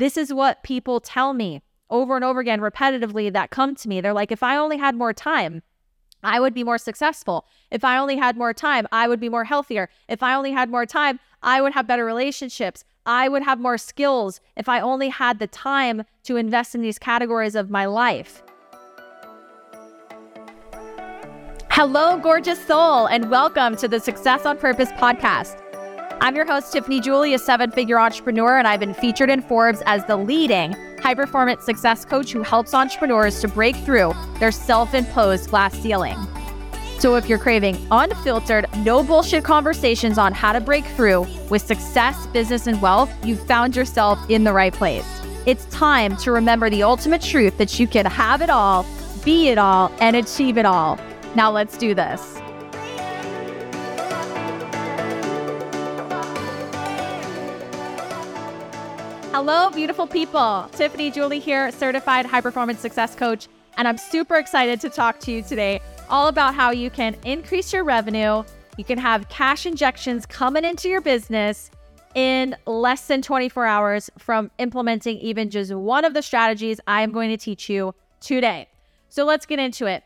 This is what people tell me over and over again, repetitively, that come to me. They're like, if I only had more time, I would be more successful. If I only had more time, I would be more healthier. If I only had more time, I would have better relationships. I would have more skills if I only had the time to invest in these categories of my life. Hello, gorgeous soul, and welcome to the Success on Purpose podcast. I'm your host, Tiffany Julie, a seven figure entrepreneur, and I've been featured in Forbes as the leading high performance success coach who helps entrepreneurs to break through their self imposed glass ceiling. So, if you're craving unfiltered, no bullshit conversations on how to break through with success, business, and wealth, you've found yourself in the right place. It's time to remember the ultimate truth that you can have it all, be it all, and achieve it all. Now, let's do this. Hello, beautiful people. Tiffany Julie here, certified high performance success coach. And I'm super excited to talk to you today all about how you can increase your revenue. You can have cash injections coming into your business in less than 24 hours from implementing even just one of the strategies I am going to teach you today. So let's get into it.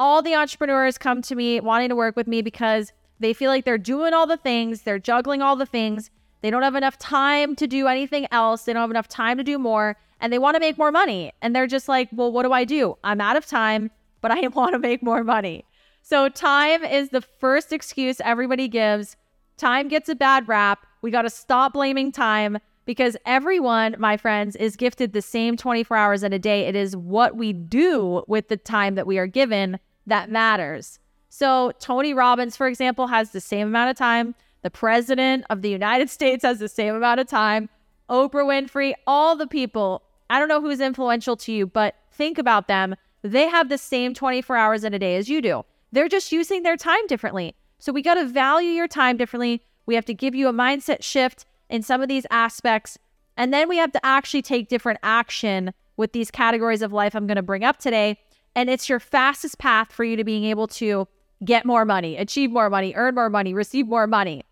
All the entrepreneurs come to me wanting to work with me because they feel like they're doing all the things, they're juggling all the things, they don't have enough time to do anything else. They don't have enough time to do more and they want to make more money. And they're just like, well, what do I do? I'm out of time, but I want to make more money. So, time is the first excuse everybody gives. Time gets a bad rap. We got to stop blaming time because everyone, my friends, is gifted the same 24 hours in a day. It is what we do with the time that we are given that matters. So, Tony Robbins, for example, has the same amount of time the president of the United States has the same amount of time. Oprah Winfrey, all the people. I don't know who's influential to you, but think about them. They have the same 24 hours in a day as you do. They're just using their time differently. So we got to value your time differently. We have to give you a mindset shift in some of these aspects. And then we have to actually take different action with these categories of life I'm going to bring up today. And it's your fastest path for you to being able to get more money, achieve more money, earn more money, receive more money.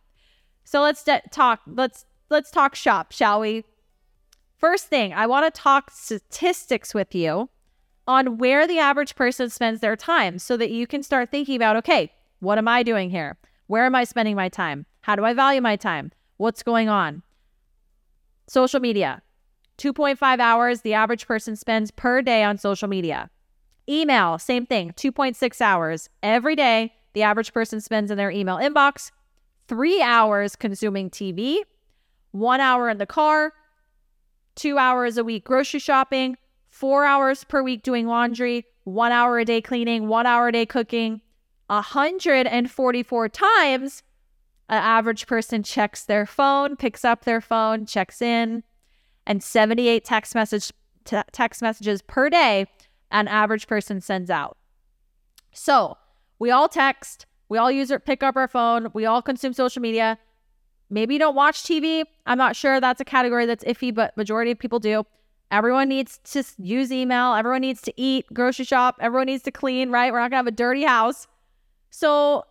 So let's de- talk. Let's let's talk shop, shall we? First thing, I want to talk statistics with you on where the average person spends their time so that you can start thinking about okay, what am I doing here? Where am I spending my time? How do I value my time? What's going on? Social media. 2.5 hours the average person spends per day on social media. Email, same thing, 2.6 hours every day the average person spends in their email inbox three hours consuming TV, one hour in the car, two hours a week grocery shopping, four hours per week doing laundry, one hour a day cleaning, one hour a day cooking, 144 times an average person checks their phone, picks up their phone, checks in, and 78 text message t- text messages per day an average person sends out. So, we all text, we all use it, pick up our phone. We all consume social media. Maybe you don't watch TV. I'm not sure that's a category that's iffy, but majority of people do. Everyone needs to use email. Everyone needs to eat, grocery shop. Everyone needs to clean, right? We're not gonna have a dirty house. So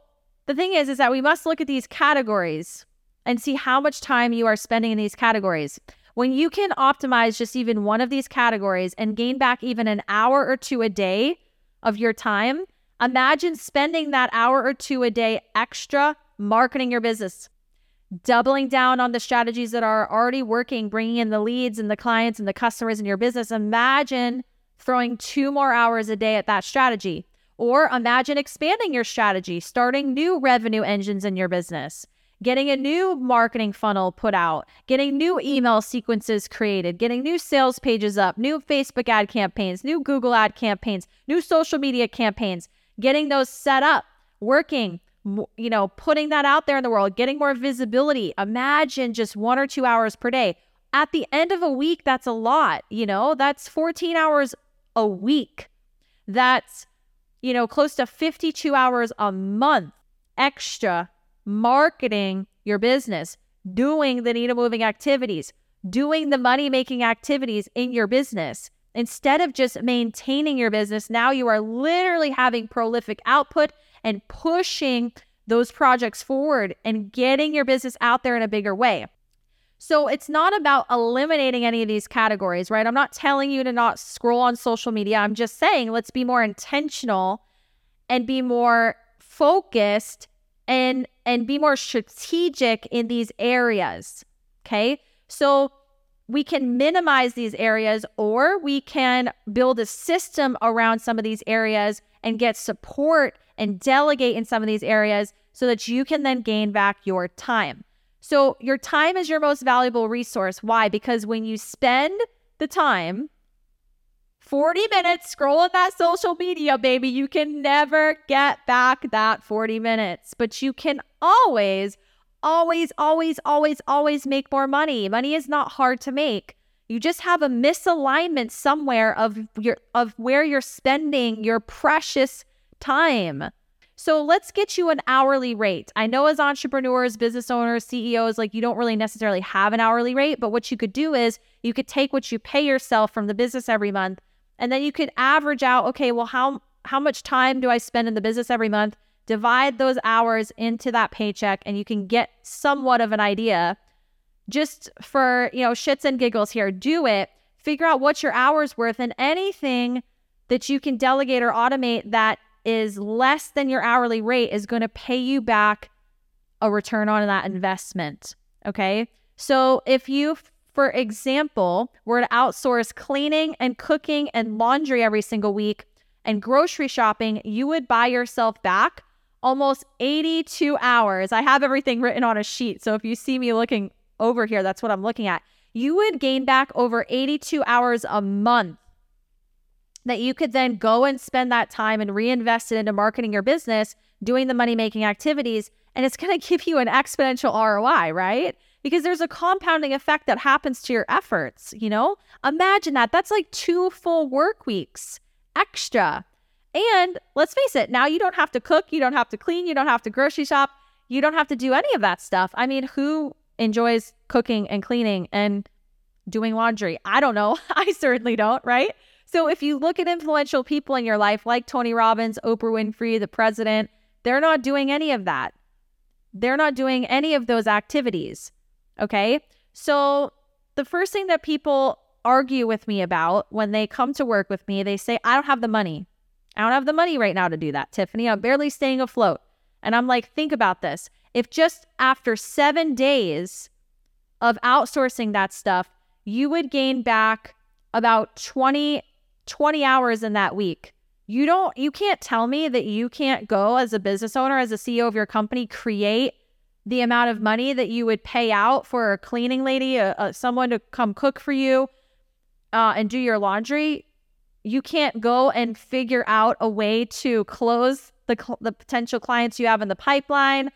the thing is, is that we must look at these categories and see how much time you are spending in these categories. When you can optimize just even one of these categories and gain back even an hour or two a day of your time, Imagine spending that hour or two a day extra marketing your business, doubling down on the strategies that are already working, bringing in the leads and the clients and the customers in your business. Imagine throwing two more hours a day at that strategy. Or imagine expanding your strategy, starting new revenue engines in your business, getting a new marketing funnel put out, getting new email sequences created, getting new sales pages up, new Facebook ad campaigns, new Google ad campaigns, new social media campaigns getting those set up, working, you know, putting that out there in the world, getting more visibility. Imagine just one or two hours per day. At the end of a week, that's a lot, you know, that's 14 hours a week. That's, you know, close to 52 hours a month extra marketing your business, doing the needle moving activities, doing the money making activities in your business. Instead of just maintaining your business, now you are literally having prolific output and pushing those projects forward and getting your business out there in a bigger way. So it's not about eliminating any of these categories, right? I'm not telling you to not scroll on social media. I'm just saying let's be more intentional and be more focused and and be more strategic in these areas. Okay? So we can minimize these areas or we can build a system around some of these areas and get support and delegate in some of these areas so that you can then gain back your time. So, your time is your most valuable resource. Why? Because when you spend the time 40 minutes scrolling that social media, baby, you can never get back that 40 minutes, but you can always, always, always, always, always make more money. Money is not hard to make. You just have a misalignment somewhere of your of where you're spending your precious time. So let's get you an hourly rate. I know as entrepreneurs, business owners, CEOs, like you don't really necessarily have an hourly rate, but what you could do is you could take what you pay yourself from the business every month and then you could average out, okay, well how how much time do I spend in the business every month? Divide those hours into that paycheck and you can get somewhat of an idea. Just for, you know, shits and giggles here, do it. Figure out what your hours worth and anything that you can delegate or automate that is less than your hourly rate is going to pay you back a return on that investment. Okay. So if you, for example, were to outsource cleaning and cooking and laundry every single week and grocery shopping, you would buy yourself back almost 82 hours. I have everything written on a sheet. So if you see me looking over here, that's what I'm looking at. You would gain back over 82 hours a month that you could then go and spend that time and reinvest it into marketing your business, doing the money making activities, and it's going to give you an exponential ROI, right? Because there's a compounding effect that happens to your efforts, you know? Imagine that. That's like two full work weeks extra. And let's face it, now you don't have to cook, you don't have to clean, you don't have to grocery shop, you don't have to do any of that stuff. I mean, who enjoys cooking and cleaning and doing laundry? I don't know. I certainly don't, right? So if you look at influential people in your life like Tony Robbins, Oprah Winfrey, the president, they're not doing any of that. They're not doing any of those activities. Okay. So the first thing that people argue with me about when they come to work with me, they say, I don't have the money. I don't have the money right now to do that, Tiffany. I'm barely staying afloat. And I'm like, think about this. If just after seven days of outsourcing that stuff, you would gain back about 20 20 hours in that week. You don't you can't tell me that you can't go as a business owner as a CEO of your company create the amount of money that you would pay out for a cleaning lady, a, a someone to come cook for you uh, and do your laundry. You can't go and figure out a way to close the the potential clients you have in the pipeline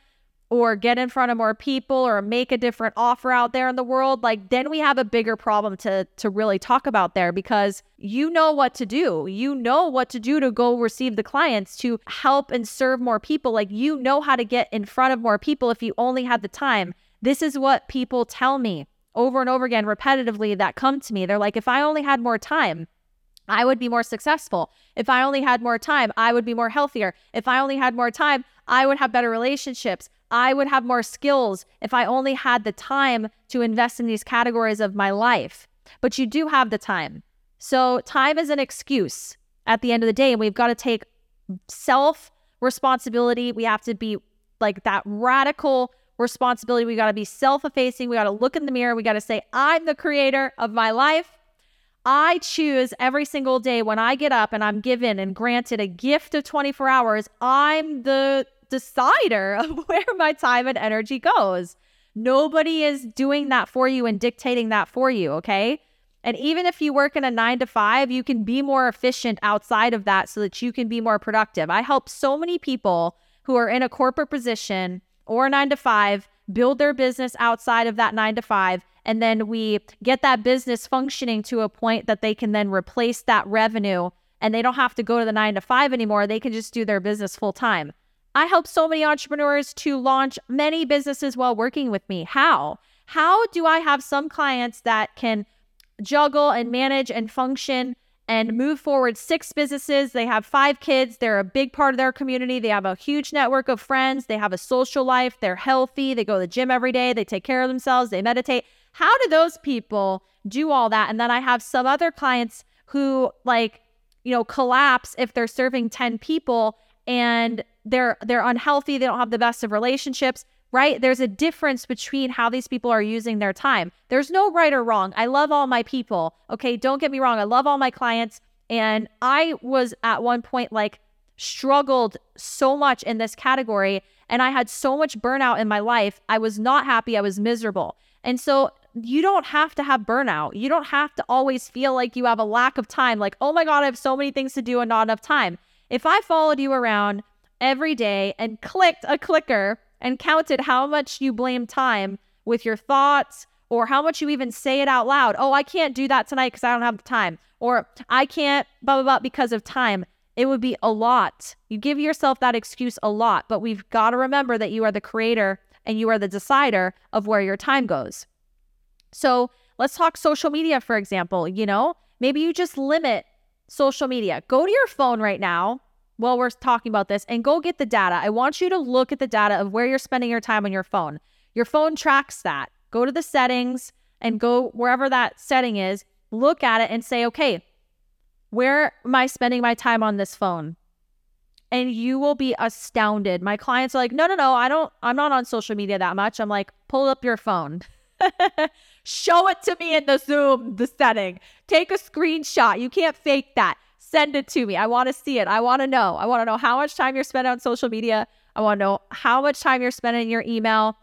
or get in front of more people or make a different offer out there in the world. Like then we have a bigger problem to to really talk about there because you know what to do. You know what to do to go receive the clients to help and serve more people. Like you know how to get in front of more people if you only had the time. This is what people tell me over and over again repetitively that come to me. They're like if i only had more time I would be more successful. If I only had more time, I would be more healthier. If I only had more time, I would have better relationships. I would have more skills if I only had the time to invest in these categories of my life. But you do have the time. So, time is an excuse at the end of the day. And we've got to take self responsibility. We have to be like that radical responsibility. We got to be self effacing. We got to look in the mirror. We got to say, I'm the creator of my life. I choose every single day when I get up and I'm given and granted a gift of 24 hours, I'm the decider of where my time and energy goes. Nobody is doing that for you and dictating that for you, okay? And even if you work in a nine to five, you can be more efficient outside of that so that you can be more productive. I help so many people who are in a corporate position or nine to five build their business outside of that nine to five. And then we get that business functioning to a point that they can then replace that revenue and they don't have to go to the nine to five anymore. They can just do their business full time. I help so many entrepreneurs to launch many businesses while working with me. How? How do I have some clients that can juggle and manage and function and move forward six businesses? They have five kids. They're a big part of their community. They have a huge network of friends. They have a social life. They're healthy. They go to the gym every day. They take care of themselves. They meditate. How do those people do all that? And then I have some other clients who like, you know, collapse if they're serving 10 people and they're they're unhealthy, they don't have the best of relationships, right? There's a difference between how these people are using their time. There's no right or wrong. I love all my people. Okay, don't get me wrong. I love all my clients and I was at one point like struggled so much in this category and I had so much burnout in my life. I was not happy. I was miserable. And so you don't have to have burnout. You don't have to always feel like you have a lack of time, like, oh my God, I have so many things to do and not enough time. If I followed you around every day and clicked a clicker and counted how much you blame time with your thoughts or how much you even say it out loud, oh, I can't do that tonight because I don't have the time, or I can't blah, blah, blah because of time, it would be a lot. You give yourself that excuse a lot, but we've got to remember that you are the creator and you are the decider of where your time goes. So let's talk social media, for example. You know, maybe you just limit social media. Go to your phone right now while we're talking about this and go get the data. I want you to look at the data of where you're spending your time on your phone. Your phone tracks that. Go to the settings and go wherever that setting is, look at it and say, okay, where am I spending my time on this phone? And you will be astounded. My clients are like, no, no, no, I don't, I'm not on social media that much. I'm like, pull up your phone. Show it to me in the Zoom, the setting. Take a screenshot. You can't fake that. Send it to me. I want to see it. I want to know. I want to know how much time you're spending on social media. I want to know how much time you're spending in your email,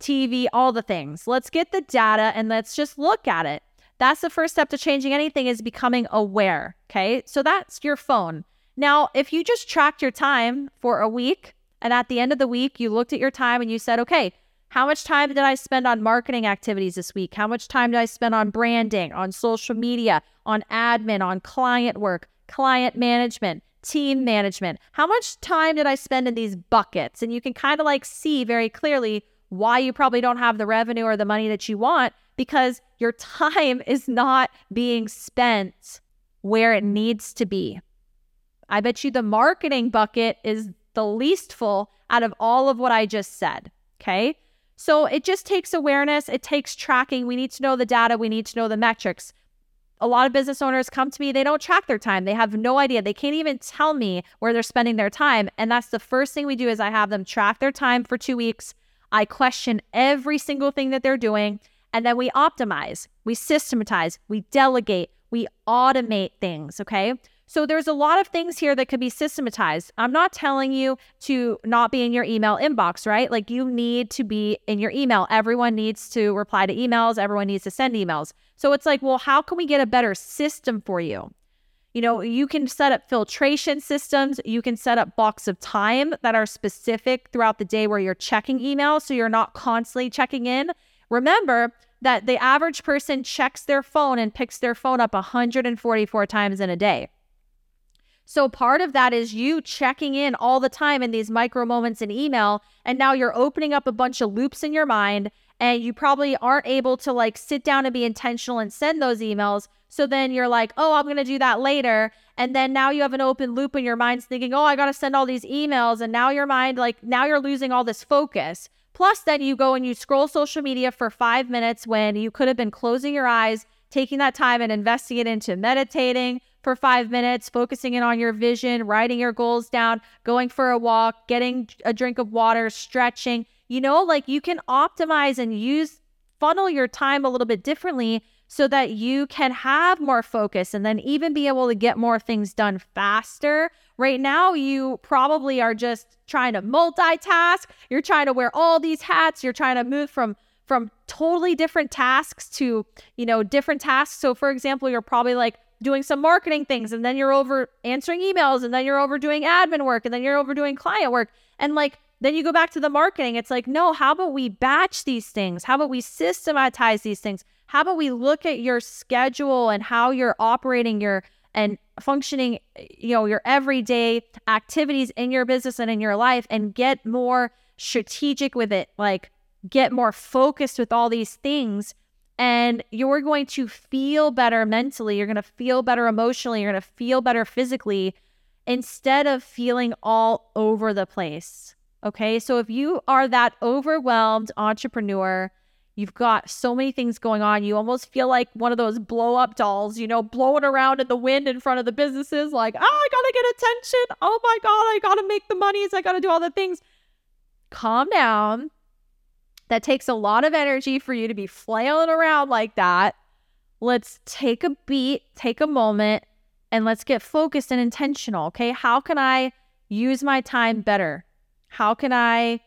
TV, all the things. Let's get the data and let's just look at it. That's the first step to changing anything is becoming aware. Okay. So that's your phone. Now, if you just tracked your time for a week and at the end of the week, you looked at your time and you said, okay, how much time did I spend on marketing activities this week? How much time did I spend on branding, on social media, on admin, on client work, client management, team management? How much time did I spend in these buckets? And you can kind of like see very clearly why you probably don't have the revenue or the money that you want because your time is not being spent where it needs to be. I bet you the marketing bucket is the least full out of all of what I just said. Okay. So it just takes awareness, it takes tracking. We need to know the data, we need to know the metrics. A lot of business owners come to me, they don't track their time. They have no idea. They can't even tell me where they're spending their time. And that's the first thing we do is I have them track their time for 2 weeks. I question every single thing that they're doing and then we optimize, we systematize, we delegate, we automate things. Okay. So there's a lot of things here that could be systematized. I'm not telling you to not be in your email inbox, right? Like you need to be in your email. Everyone needs to reply to emails, everyone needs to send emails. So it's like, well, how can we get a better system for you? You know, you can set up filtration systems. You can set up blocks of time that are specific throughout the day where you're checking emails so you're not constantly checking in. Remember that the average person checks their phone and picks their phone up 144 times in a day. So part of that is you checking in all the time in these micro moments in email. And now you're opening up a bunch of loops in your mind. And you probably aren't able to like sit down and be intentional and send those emails. So then you're like, oh, I'm going to do that later. And then now you have an open loop in your mind thinking, oh, I got to send all these emails. And now your mind, like, now you're losing all this focus. Plus, then you go and you scroll social media for five minutes when you could have been closing your eyes, taking that time and investing it into meditating for five minutes, focusing in on your vision, writing your goals down, going for a walk, getting a drink of water, stretching. You know, like you can optimize and use funnel your time a little bit differently so that you can have more focus and then even be able to get more things done faster. Right now, you probably are just trying to multitask. You're trying to wear all these hats. You're trying to move from from totally different tasks to, you know, different tasks. So for example, you're probably like doing some marketing things and then you're over answering emails and then you're over doing admin work and then you're over doing client work. And like then you go back to the marketing. It's like, no, how about we batch these things? How about we systematize these things? How about we look at your schedule and how you're operating your and functioning, you know, your everyday activities in your business and in your life and get more strategic with it, like get more focused with all these things. And you're going to feel better mentally. You're going to feel better emotionally. You're going to feel better physically instead of feeling all over the place. Okay. So if you are that overwhelmed entrepreneur, You've got so many things going on. You almost feel like one of those blow up dolls, you know, blowing around in the wind in front of the businesses, like, oh, I gotta get attention. Oh my God, I gotta make the monies. I gotta do all the things. Calm down. That takes a lot of energy for you to be flailing around like that. Let's take a beat, take a moment, and let's get focused and intentional. Okay. How can I use my time better? How can I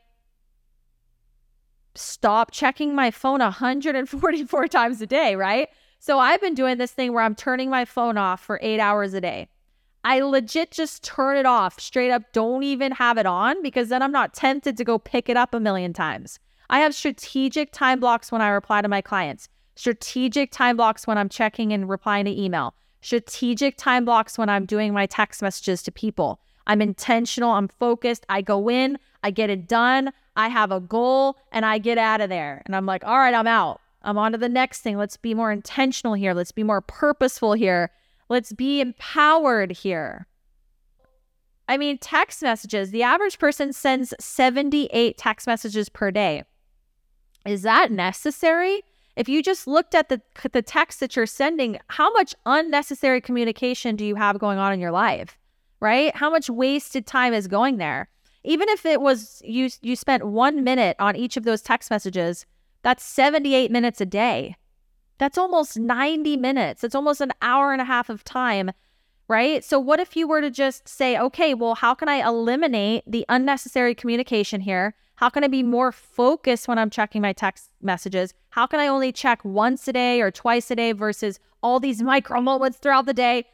stop checking my phone 144 times a day, right? So I've been doing this thing where I'm turning my phone off for eight hours a day. I legit just turn it off straight up, don't even have it on because then I'm not tempted to go pick it up a million times. I have strategic time blocks when I reply to my clients, strategic time blocks when I'm checking and replying to email, strategic time blocks when I'm doing my text messages to people. I'm intentional, I'm focused, I go in, I get it done, I have a goal and I get out of there. And I'm like, all right, I'm out. I'm on to the next thing. Let's be more intentional here. Let's be more purposeful here. Let's be empowered here. I mean, text messages, the average person sends 78 text messages per day. Is that necessary? If you just looked at the the text that you're sending, how much unnecessary communication do you have going on in your life? Right? How much wasted time is going there? even if it was you you spent 1 minute on each of those text messages, that's 78 minutes a day. That's almost 90 minutes. It's almost an hour and a half of time, right? So what if you were to just say, "Okay, well, how can I eliminate the unnecessary communication here? How can I be mm-hmm. more focused when I'm checking my text messages? How can I only check once a day or twice a day versus all these micro moments throughout the day?"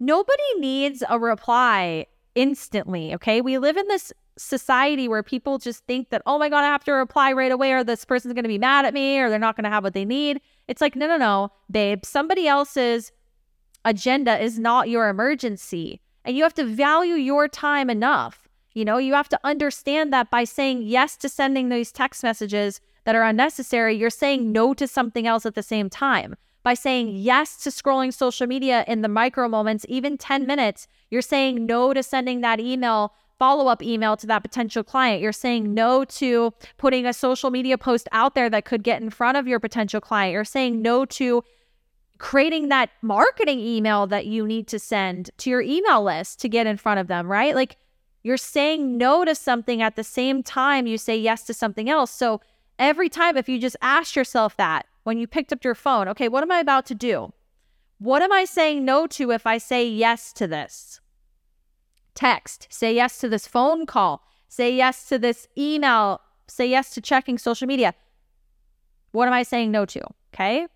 Nobody needs a reply instantly, okay? We live in this society where people just think that, oh my God, I have to reply right away or this person's going to be mad at me or they're not going to have what they need. It's like, no, no, no, babe, somebody else's agenda is not your emergency. And you have to value your time enough. You know, you have to understand that by saying yes to sending these text messages that are unnecessary, you're saying no to something else at the same time. By saying yes to scrolling social media in the micro moments, even 10 minutes, you're saying no to sending that email follow up email to that potential client. You're saying no to putting a social media post out there that could get in front of your potential client. You're saying no to creating that marketing email that you need to send to your email list to get in front of them, right? Like you're saying no to something at the same time you say yes to something else. So every time, if you just ask yourself that when you picked up your phone, okay, what am I about to do? What am I saying no to if I say yes to this? text, say yes to this phone call, say yes to this email, say yes to checking social media. What am I saying no to? Okay.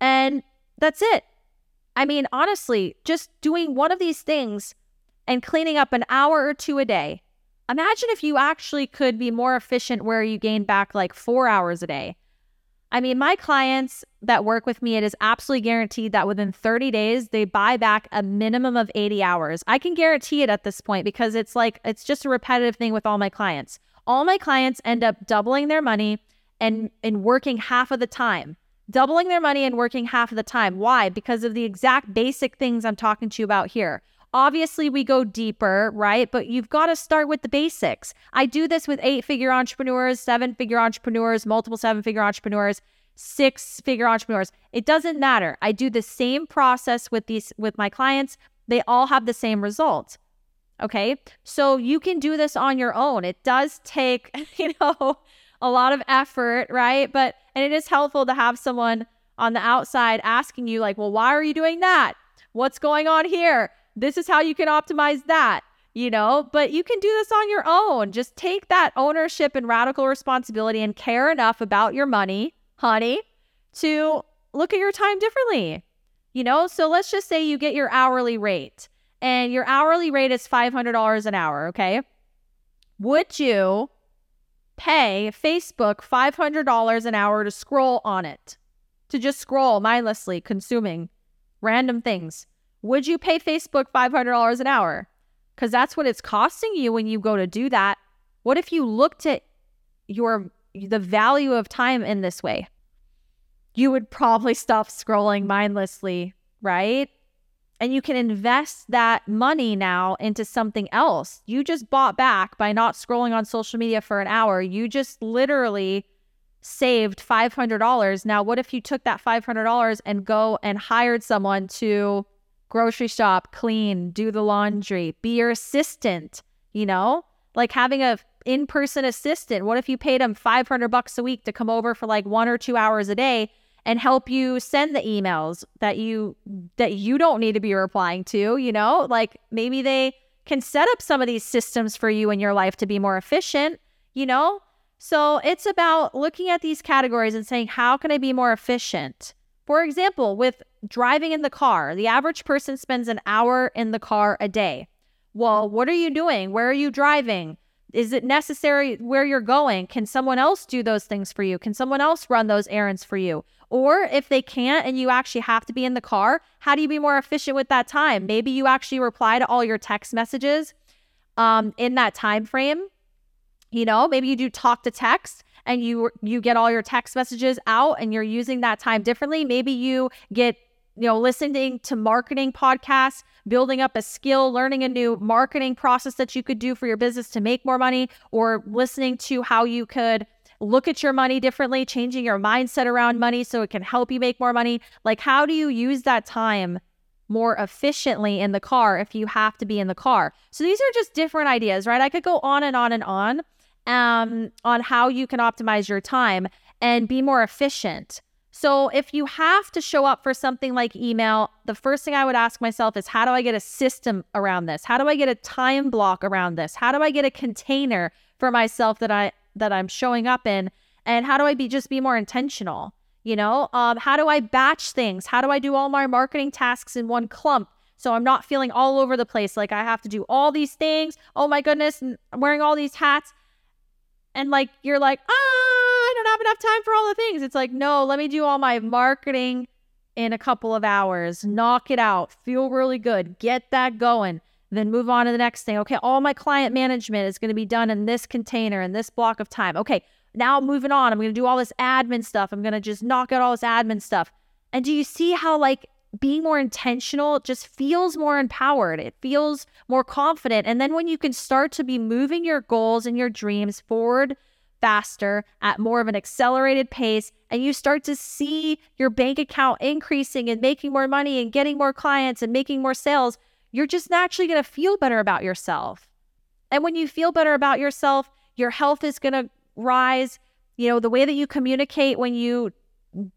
And that's it. I mean, honestly, just doing one of these things and cleaning up an hour or two a day. Imagine if you actually could be more efficient where you gain back like four hours a day. I mean, my clients that work with me, it is absolutely guaranteed that within 30 days, they buy back a minimum of 80 hours. I can guarantee it at this point because it's like, it's just a repetitive thing with all my clients. All my clients end up doubling their money and, and working half of the time. Doubling their money and working half of the time. Why? Because of the exact basic things I'm talking to you about here. Obviously, we go deeper, right? But you've got to start with the basics. I do this with eight figure entrepreneurs, seven figure entrepreneurs, multiple seven figure entrepreneurs, six figure entrepreneurs. It doesn't matter. I do the same process with these with my clients. They all have the same result. Okay. So you can do this on your own. It does take, you know, a lot of effort, right? But, and it is helpful to have someone on the outside asking you, like, well, why are you doing that? What's going on here? This is how you can optimize that, you know, but you can do this on your own. Just take that ownership and radical responsibility and care enough about your money, honey, to look at your time differently. You know, so let's just say you get your hourly rate and your hourly rate is $500 an hour, okay? Would you pay Facebook $500 an hour to scroll on it? To just scroll mindlessly, consuming random things? Would you pay Facebook $500 an hour? Because that's what it's costing you when you go to do that. What if you looked at your the value of time in this way? You would probably stop scrolling mindlessly, right? And you can invest that money now into something else. You just bought back by not scrolling on social media for an hour. You just literally saved $500. Now, what if you took that $500 and go and hired someone to grocery shop, clean, do the laundry, be your assistant, you know? Like having a in-person assistant. What if you paid them 500 bucks a week to come over for like 1 or 2 hours a day and help you send the emails that you that you don't need to be replying to, you know? Like maybe they can set up some of these systems for you in your life to be more efficient, you know? So it's about looking at these categories and saying, how can I be more efficient? For example, with driving in the car, the average person spends an hour in the car a day. Well, what are you doing? Where are you driving? Is it necessary where you're going? Can someone else do those things for you? Can someone else run those errands for you? Or if they can't and you actually have to be in the car, how do you be more efficient with that time? Maybe you actually reply to all your text messages um, in that time frame. You know, maybe you do talk to text and you you get all your text messages out and you're using that time differently. Maybe you get you know, listening to marketing podcasts, building up a skill, learning a new marketing process that you could do for your business to make more money, or listening to how you could look at your money differently, changing your mindset around money so it can help you make more money. Like, how do you use that time more efficiently in the car if you have to be in the car? So, these are just different ideas, right? I could go on and on and on um, on how you can optimize your time and be more efficient. So if you have to show up for something like email, the first thing I would ask myself is how do I get a system around this? How do I get a time block around this? How do I get a container for myself that I that I'm showing up in? And how do I be just be more intentional? You know, um, how do I batch things? How do I do all my marketing tasks in one clump? So I'm not feeling all over the place like I have to do all these things. Oh my goodness, I'm wearing all these hats. And like you're like, ah, don't have enough time for all the things. It's like, no, let me do all my marketing in a couple of hours, knock it out, feel really good, get that going, then move on to the next thing. Okay, all my client management is going to be done in this container in this block of time. Okay, now moving on, I'm going to do all this admin stuff. I'm going to just knock out all this admin stuff. And do you see how, like, being more intentional just feels more empowered. It feels more confident. And then when you can start to be moving your goals and your dreams forward faster at more of an accelerated pace and you start to see your bank account increasing and making more money and getting more clients and making more sales, you're just naturally going to feel better about yourself. And when you feel better about yourself, your health is going to rise. You know, the way that you communicate when you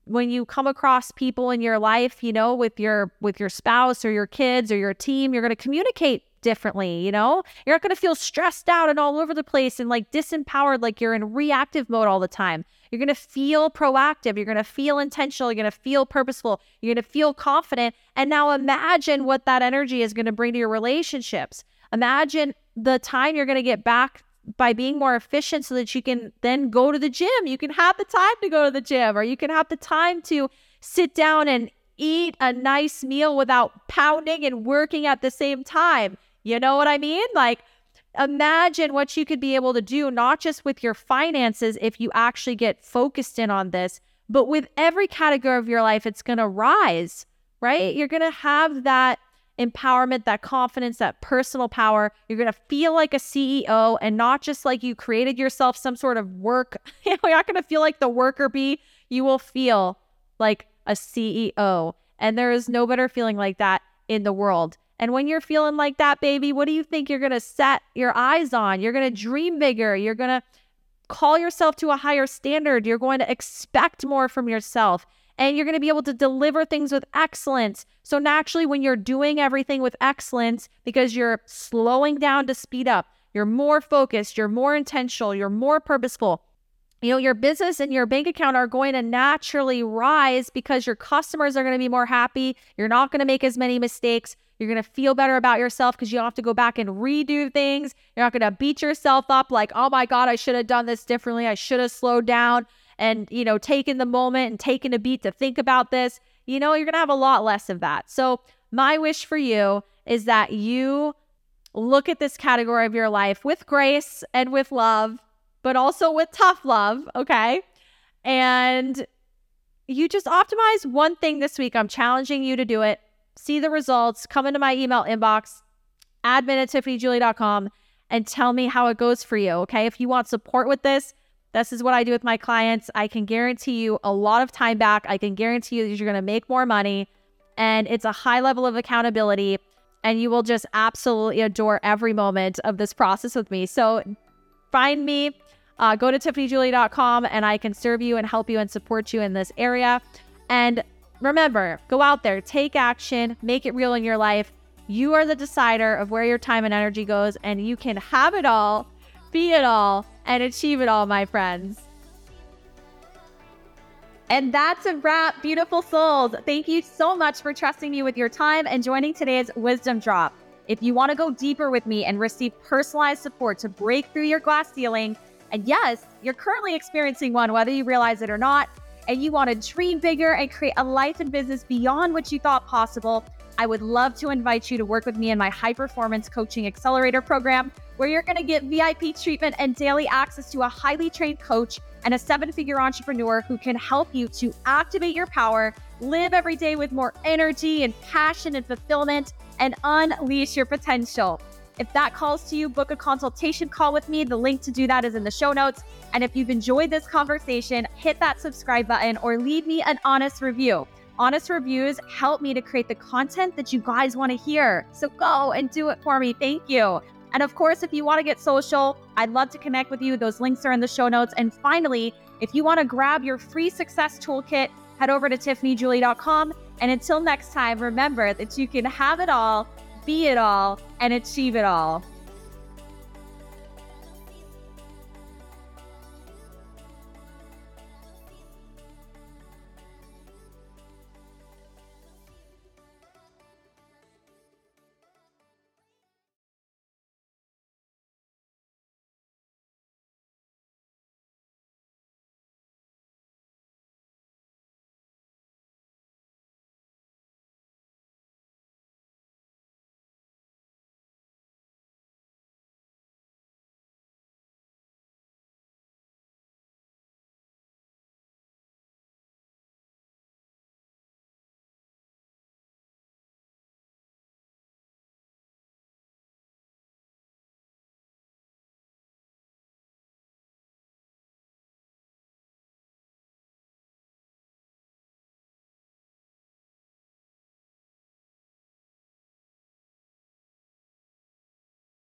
when you come across people in your life, you know, with your with your spouse or your kids or your team, you're going to communicate differently, you know? You're not going to feel stressed out and all over the place and like disempowered, like you're in reactive mode all the time. You're going to feel proactive. You're going to feel intentional. You're going to feel purposeful. You're going to feel confident. And now imagine what that energy is going to bring to your relationships. Imagine the time you're going to get back by being more efficient so that you can then go to the gym. You can have the time to go to the gym or you can have the time to sit down and eat a nice meal without pounding and working at the same time. You know what I mean? Like, imagine what you could be able to do, not just with your finances, if you actually get focused in on this, but with every category of your life, it's going to rise, right? You're going to have that empowerment, that confidence, that personal power. You're going to feel like a CEO and not just like you created yourself some sort of work. You're not going to feel like the worker bee. You will feel like a CEO. And there is no better feeling like that in the world. And when you're feeling like that, baby, what do you think you're going to set your eyes on? You're going to dream bigger. You're going to call yourself to a higher standard. You're going to expect more from yourself and you're going to be able to deliver things with excellence. So, naturally, when you're doing everything with excellence, because you're slowing down to speed up, you're more focused, you're more intentional, you're more purposeful. You know, your business and your bank account are going to naturally rise because your customers are going to be more happy. You're not going to make as many mistakes. You're going to feel better about yourself because you don't have to go back and redo things. You're not going to beat yourself up like, oh my God, I should have done this differently. I should have slowed down and, you know, taken the moment and taken a beat to think about this. You know, you're going to have a lot less of that. So, my wish for you is that you look at this category of your life with grace and with love, but also with tough love. Okay. And you just optimize one thing this week. I'm challenging you to do it see the results, come into my email inbox, admin at tiffanyjulie.com, and tell me how it goes for you. Okay. If you want support with this, This is what I do with my clients. I can guarantee you a lot of time back. I can guarantee you that you're going to make more money. And it's a high level of accountability. And you will just absolutely adore every moment of this process with me. So find me, uh, go to tiffanyjulie.com, and I can serve you and help you and support you in this area. And remember, go out there, take action, make it real in your life. You are the decider of where your time and energy goes, and you can have it all, be it all, and achieve it all, my friends. And that's a wrap, beautiful souls. Thank you so much for trusting me with your time and joining today's wisdom drop. If you want to go deeper with me and receive personalized support to break through your glass ceiling, and yes, you're currently experiencing one, whether you realize it or not, and you want to dream bigger and create a life and business beyond what you thought possible, I would love to invite you to work with me in my high performance coaching accelerator program, where you're going to get VIP treatment and daily access to a highly trained coach and a seven figure entrepreneur who can help you to activate your power, live every day with more energy and passion and fulfillment, and unleash your potential. If that calls to you, book a consultation call with me. The link to do that is in the show notes. And if you've enjoyed this conversation, hit that subscribe button or leave me an honest review. Honest reviews help me to create the content that you guys want to hear. So go and do it for me. Thank you. And of course, if you want to get social, I'd love to connect with you. Those links are in the show notes. And finally, if you want to grab your free success toolkit, head over to tiffanyjulie.com. And until next time, remember that you can have it all, be it all, and achieve it all.